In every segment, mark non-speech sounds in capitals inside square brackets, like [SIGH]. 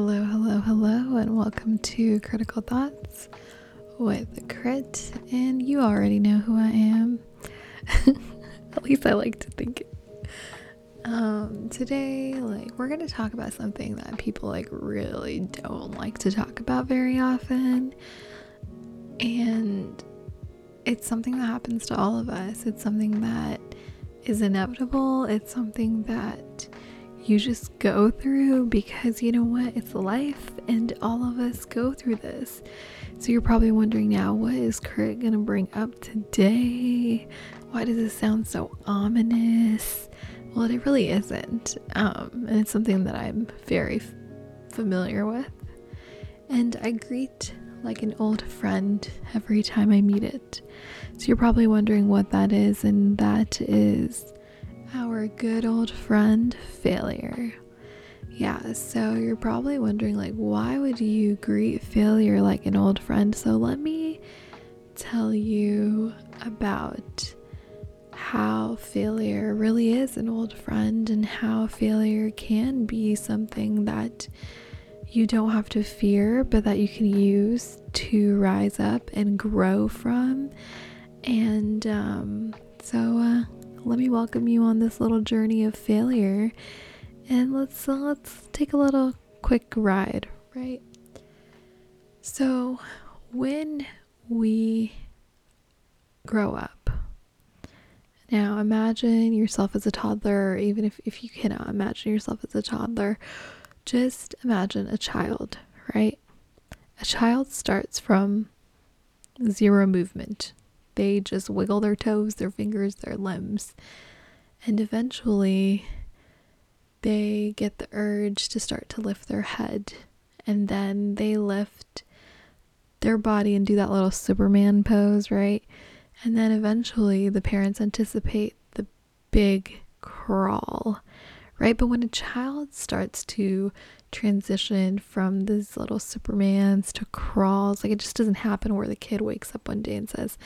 Hello, hello, hello, and welcome to Critical Thoughts with Krit. And you already know who I am. [LAUGHS] At least I like to think it. Um, today, like, we're gonna talk about something that people like really don't like to talk about very often. And it's something that happens to all of us. It's something that is inevitable. It's something that you just go through because you know what? It's life and all of us go through this. So you're probably wondering now, what is Krit gonna bring up today? Why does it sound so ominous? Well, it really isn't. Um, and it's something that I'm very f- familiar with. And I greet like an old friend every time I meet it. So you're probably wondering what that is, and that is our good old friend failure. Yeah, so you're probably wondering, like, why would you greet failure like an old friend? So let me tell you about how failure really is an old friend and how failure can be something that you don't have to fear, but that you can use to rise up and grow from. And um, so, uh, let me welcome you on this little journey of failure. And let's uh, let's take a little quick ride right? So when we grow up now imagine yourself as a toddler even if, if you cannot imagine yourself as a toddler just imagine a child right? A child starts from zero movement they just wiggle their toes, their fingers, their limbs. And eventually, they get the urge to start to lift their head. And then they lift their body and do that little Superman pose, right? And then eventually, the parents anticipate the big crawl, right? But when a child starts to transition from these little Supermans to crawls, like it just doesn't happen where the kid wakes up one day and says,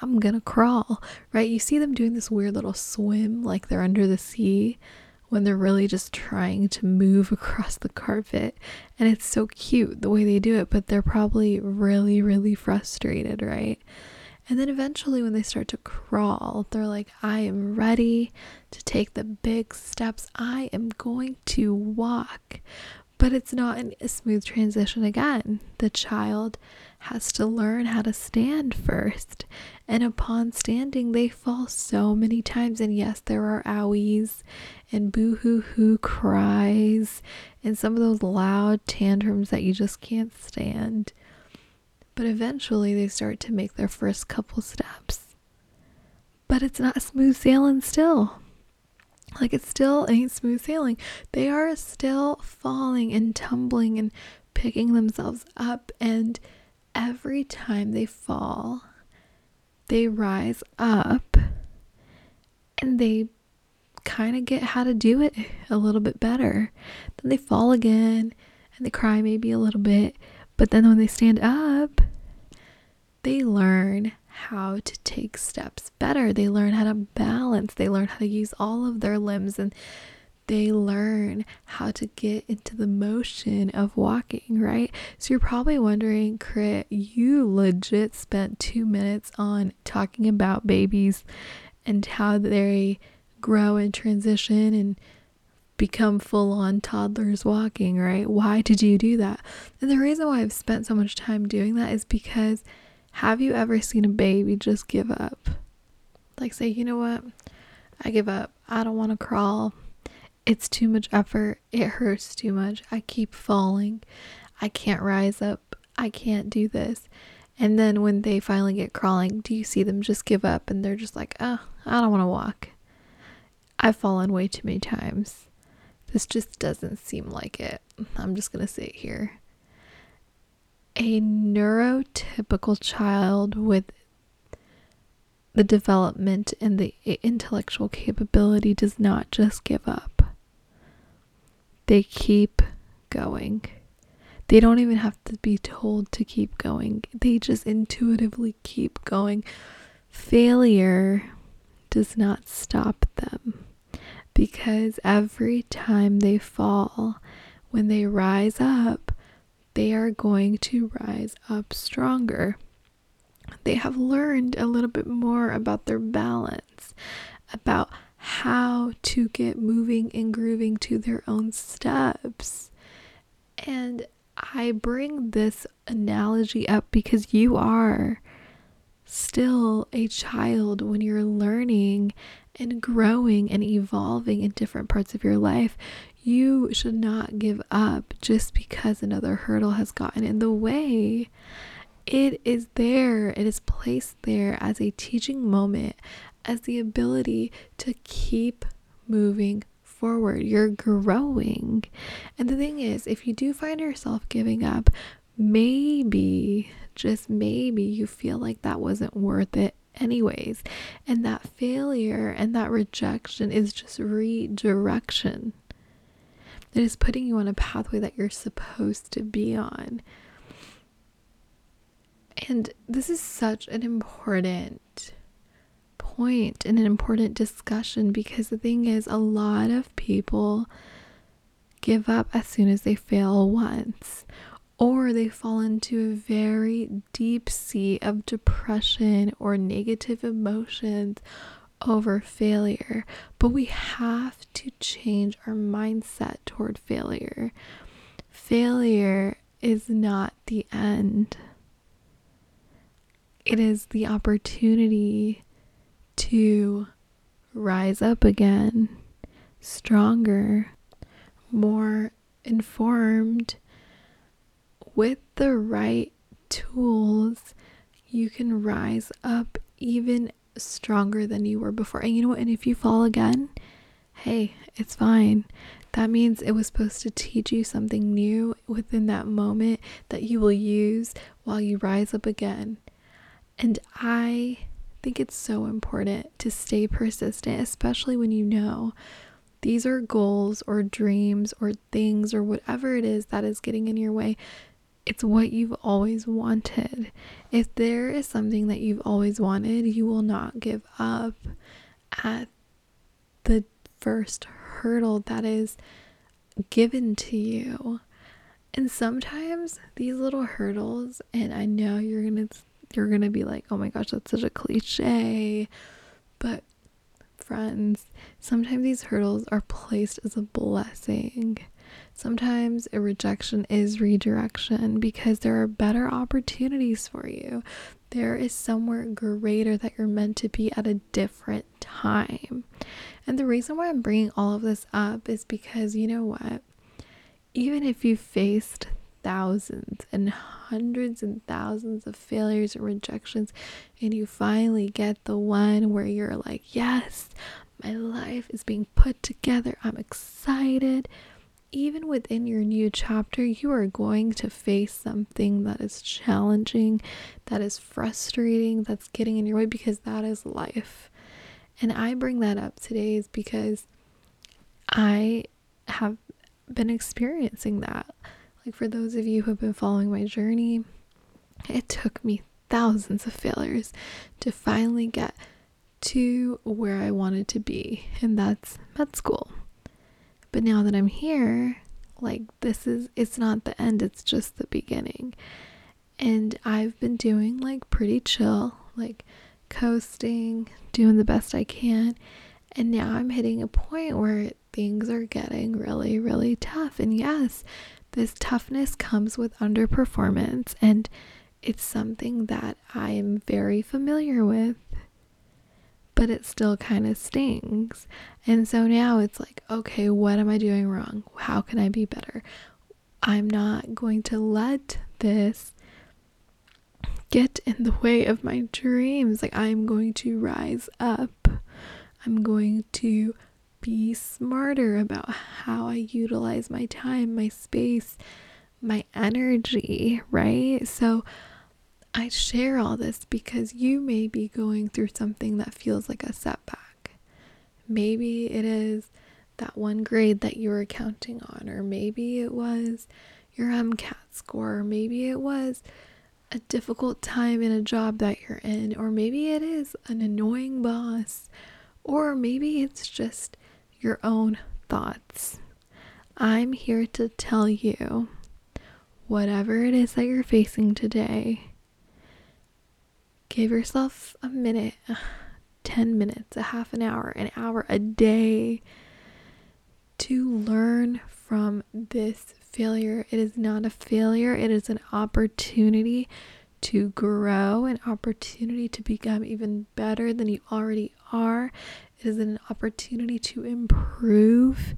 I'm gonna crawl, right? You see them doing this weird little swim like they're under the sea when they're really just trying to move [LAUGHS] across the carpet. And it's so cute the way they do it, but they're probably really, really frustrated, right? And then eventually, when they start to crawl, they're like, I am ready to take the big steps. I am going to walk. But it's not a smooth transition again. The child has to learn how to stand first. And upon standing, they fall so many times. And yes, there are owies and boo hoo hoo cries and some of those loud tantrums that you just can't stand. But eventually, they start to make their first couple steps. But it's not smooth sailing still. Like it still ain't smooth sailing. They are still falling and tumbling and picking themselves up. And every time they fall, they rise up and they kind of get how to do it a little bit better. Then they fall again and they cry maybe a little bit. But then when they stand up, they learn how to take steps better. They learn how to balance. They learn how to use all of their limbs and they learn how to get into the motion of walking, right? So you're probably wondering, Krit, you legit spent two minutes on talking about babies and how they grow and transition and become full on toddlers walking, right? Why did you do that? And the reason why I've spent so much time doing that is because have you ever seen a baby just give up? Like, say, you know what? I give up. I don't want to crawl. It's too much effort. It hurts too much. I keep falling. I can't rise up. I can't do this. And then when they finally get crawling, do you see them just give up and they're just like, oh, I don't want to walk? I've fallen way too many times. This just doesn't seem like it. I'm just going to sit here a neurotypical child with the development and the intellectual capability does not just give up. They keep going. They don't even have to be told to keep going, they just intuitively keep going. Failure does not stop them because every time they fall, when they rise up, they are going to rise up stronger. They have learned a little bit more about their balance, about how to get moving and grooving to their own steps. And I bring this analogy up because you are still a child when you're learning and growing and evolving in different parts of your life. You should not give up just because another hurdle has gotten in the way. It is there, it is placed there as a teaching moment, as the ability to keep moving forward. You're growing. And the thing is, if you do find yourself giving up, maybe, just maybe, you feel like that wasn't worth it anyways. And that failure and that rejection is just redirection. It is putting you on a pathway that you're supposed to be on. And this is such an important point and an important discussion because the thing is, a lot of people give up as soon as they fail once, or they fall into a very deep sea of depression or negative emotions over failure. But we have to change our mindset toward failure. Failure is not the end, it is the opportunity to rise up again, stronger, more informed. With the right tools, you can rise up even stronger than you were before. And you know what? And if you fall again, hey, it's fine. That means it was supposed to teach you something new within that moment that you will use while you rise up again. And I think it's so important to stay persistent, especially when you know these are goals or dreams or things or whatever it is that is getting in your way. It's what you've always wanted. If there is something that you've always wanted, you will not give up at the first hurdle that is given to you. And sometimes these little hurdles, and I know you're going to you're going to be like, oh my gosh, that's such a cliche. But, friends, sometimes these hurdles are placed as a blessing. Sometimes a rejection is redirection because there are better opportunities for you. There is somewhere greater that you're meant to be at a different time. And the reason why I'm bringing all of this up is because you know what? Even if you faced thousands and hundreds and thousands of failures and rejections, and you finally get the one where you're like, Yes, my life is being put together. I'm excited. Even within your new chapter, you are going to face something that is challenging, that is frustrating, that's getting in your way because that is life. And I bring that up today is because I have been experiencing that. Like, for those of you who have been following my journey, it took me thousands of failures to finally get to where I wanted to be, and that's med school. But now that I'm here, like, this is it's not the end, it's just the beginning. And I've been doing like pretty chill, like coasting, doing the best I can. And now I'm hitting a point where things are getting really, really tough. And yes, this toughness comes with underperformance, and it's something that I'm very familiar with, but it still kind of stings. And so now it's like, okay, what am I doing wrong? How can I be better? I'm not going to let this get in the [LAUGHS] way of my dreams. Like, I'm going to rise up. I'm going to be smarter about how I utilize my time, my space, my energy, right? So I share all this because you may be going through something that feels like a setback. Maybe it is that one grade that you were counting on, or maybe it was your MCAT score, or maybe it was a difficult time in a job that you're in, or maybe it is an annoying boss, or maybe it's just your own thoughts. I'm here to tell you whatever it is that you're facing today, give yourself a minute, [SIGHS] 10 minutes, a half an hour, an hour, a day to learn from this failure. It is not a failure, it is an opportunity to grow, an opportunity to become even better than you already are. It is an opportunity to improve.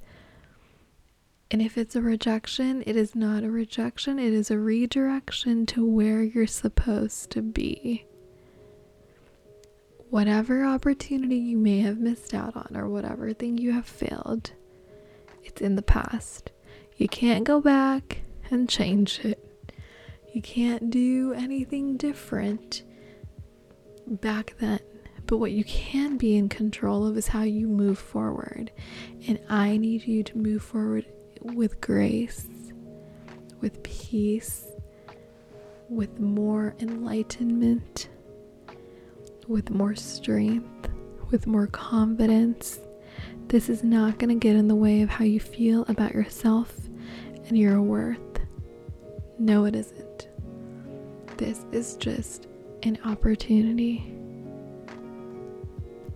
And if it's a rejection, it is not a rejection, it is a redirection to where you're supposed to be. Whatever opportunity you may have missed out on, or whatever thing you have failed, it's in the past. You can't go back and change it. You can't do anything different back then. But what you can be in control of is how you move forward. And I need you to move forward with grace, with peace, with more enlightenment, with more strength, with more confidence. This is not going to get in the way of how you feel about yourself and your worth. No, it isn't. This is just an opportunity.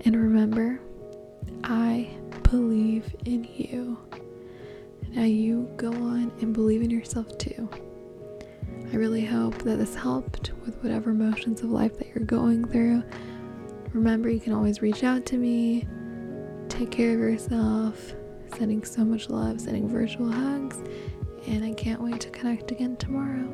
And remember, I believe in you. Now you go on and believe in yourself too. I really hope that this helped with whatever emotions of life that you're going through. Remember, you can always reach out to me. Take care of yourself. Sending so much love, sending virtual hugs, and I can't wait to connect again tomorrow.